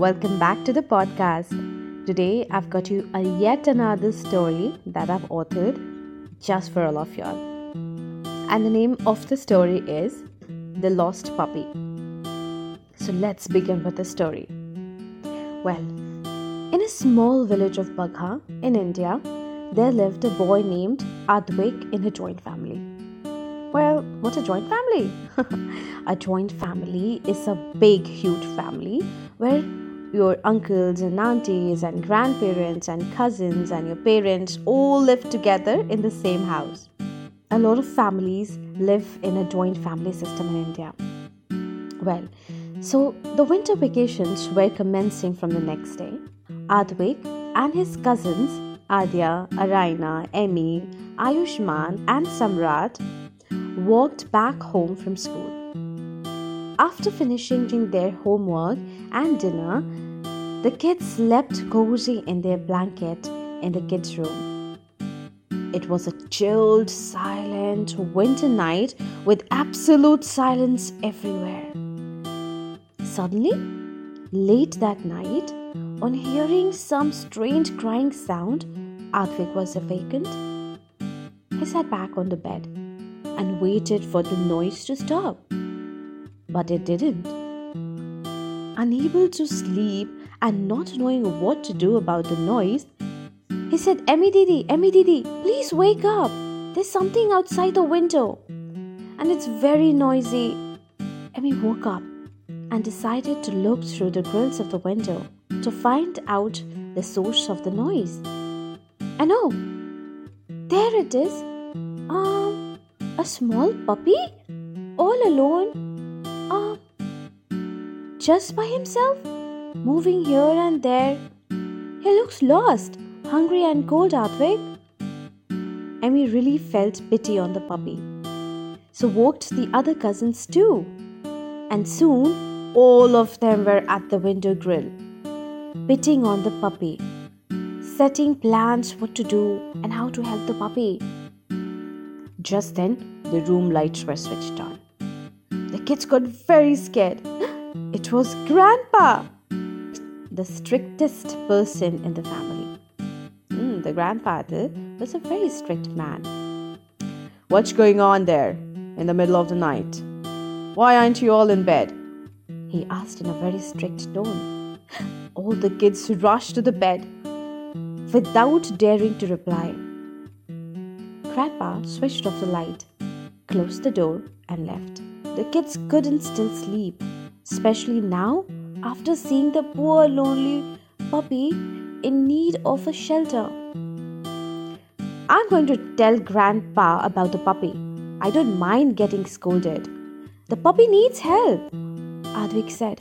Welcome back to the podcast. Today I've got you a yet another story that I've authored just for all of y'all. And the name of the story is The Lost Puppy. So let's begin with the story. Well, in a small village of Bagha in India, there lived a boy named Advik in a joint family. Well, what a joint family? a joint family is a big, huge family where your uncles and aunties and grandparents and cousins and your parents all live together in the same house. A lot of families live in a joint family system in India. Well, so the winter vacations were commencing from the next day. Advik and his cousins Adya, Araina, Emmy, Ayushman, and Samrat walked back home from school. After finishing their homework and dinner, the kids slept cozy in their blanket in the kids' room. It was a chilled, silent winter night with absolute silence everywhere. Suddenly, late that night, on hearing some strange crying sound, Advik was awakened. He sat back on the bed and waited for the noise to stop. But it didn't. Unable to sleep and not knowing what to do about the noise, he said, Emmy Didi, Emmy Didi, please wake up. There's something outside the window. And it's very noisy. Emmy woke up and decided to look through the grills of the window to find out the source of the noise. And oh, there it is. Um, a small puppy all alone. Just by himself, moving here and there. He looks lost, hungry, and cold, Advik. Emmy really felt pity on the puppy. So walked the other cousins too. And soon all of them were at the window grill, pitting on the puppy, setting plans what to do and how to help the puppy. Just then, the room lights were switched on. The kids got very scared. It was Grandpa, the strictest person in the family. Mm, the grandfather was a very strict man. What's going on there in the middle of the night? Why aren't you all in bed? He asked in a very strict tone. All the kids rushed to the bed without daring to reply. Grandpa switched off the light, closed the door, and left. The kids couldn't still sleep, especially now after seeing the poor lonely puppy in need of a shelter. I'm going to tell Grandpa about the puppy. I don't mind getting scolded. The puppy needs help, Advik said.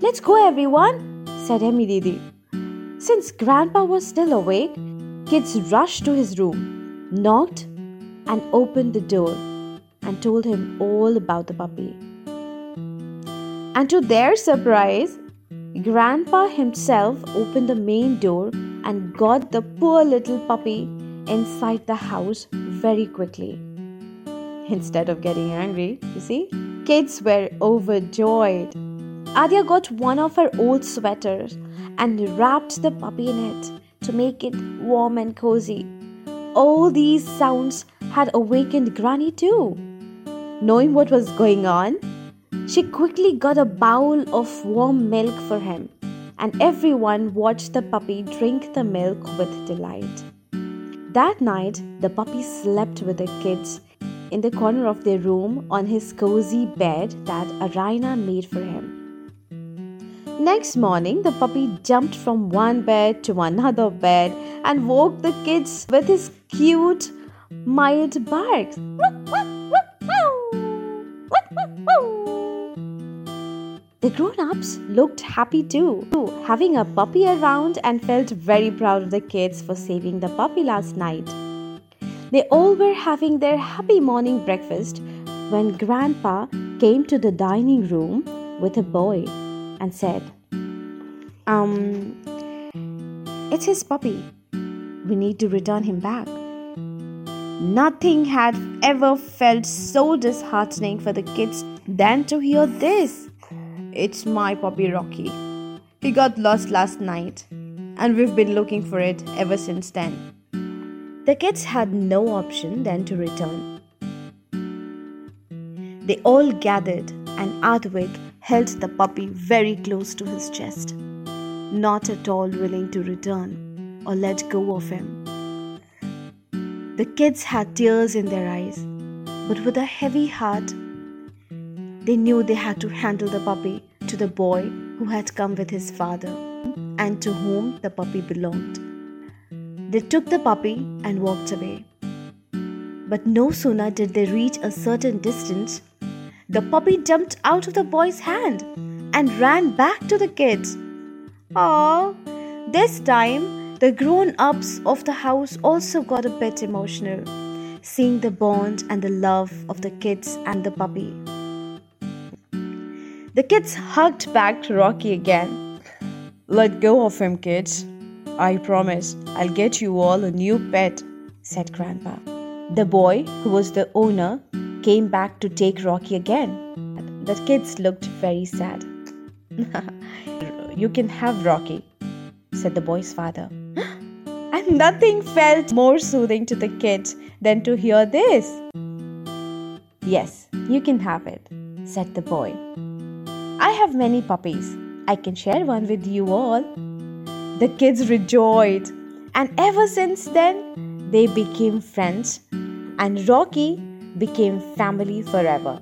Let's go, everyone, said Emmy Didi. Since Grandpa was still awake, kids rushed to his room, knocked, and opened the door and told him all about the puppy. And to their surprise, Grandpa himself opened the main door and got the poor little puppy inside the house very quickly. Instead of getting angry, you see, kids were overjoyed. Adya got one of her old sweaters and wrapped the puppy in it to make it warm and cozy. All these sounds had awakened Granny too. Knowing what was going on, she quickly got a bowl of warm milk for him, and everyone watched the puppy drink the milk with delight. That night, the puppy slept with the kids in the corner of their room on his cozy bed that Araina made for him. Next morning, the puppy jumped from one bed to another bed and woke the kids with his cute, mild barks. Grown ups looked happy too, having a puppy around and felt very proud of the kids for saving the puppy last night. They all were having their happy morning breakfast when Grandpa came to the dining room with a boy and said, Um, it's his puppy. We need to return him back. Nothing had ever felt so disheartening for the kids than to hear this. It's my puppy Rocky. He got lost last night, and we've been looking for it ever since then. The kids had no option than to return. They all gathered, and Advik held the puppy very close to his chest, not at all willing to return or let go of him. The kids had tears in their eyes, but with a heavy heart, they knew they had to handle the puppy to the boy who had come with his father and to whom the puppy belonged. They took the puppy and walked away. But no sooner did they reach a certain distance, the puppy jumped out of the boy's hand and ran back to the kids. Ah, this time the grown ups of the house also got a bit emotional, seeing the bond and the love of the kids and the puppy. The kids hugged back to Rocky again. Let go of him, kids. I promise I'll get you all a new pet, said Grandpa. The boy, who was the owner, came back to take Rocky again. The kids looked very sad. you can have Rocky, said the boy's father. and nothing felt more soothing to the kids than to hear this. Yes, you can have it, said the boy. I have many puppies. I can share one with you all. The kids rejoiced, and ever since then, they became friends, and Rocky became family forever.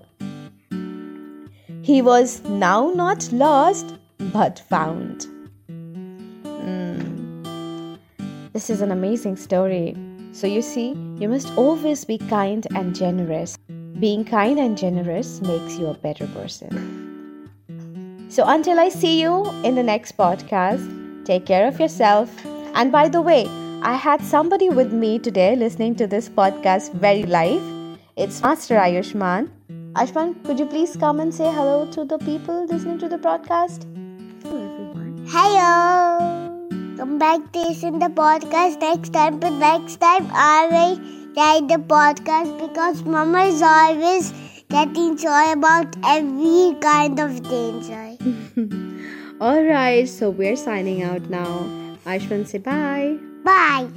He was now not lost but found. Mm. This is an amazing story. So, you see, you must always be kind and generous. Being kind and generous makes you a better person. So, until I see you in the next podcast, Take care of yourself. And by the way, I had somebody with me today listening to this podcast very live. It's Master Ayushman. Ayushman, could you please come and say hello to the people listening to the broadcast? Hello, everyone. Hello. Come back to listen the podcast next time. But next time, I will write the podcast because Mama is always getting joy about every kind of danger. Alright, so we're signing out now. Ashwin, say bye. Bye.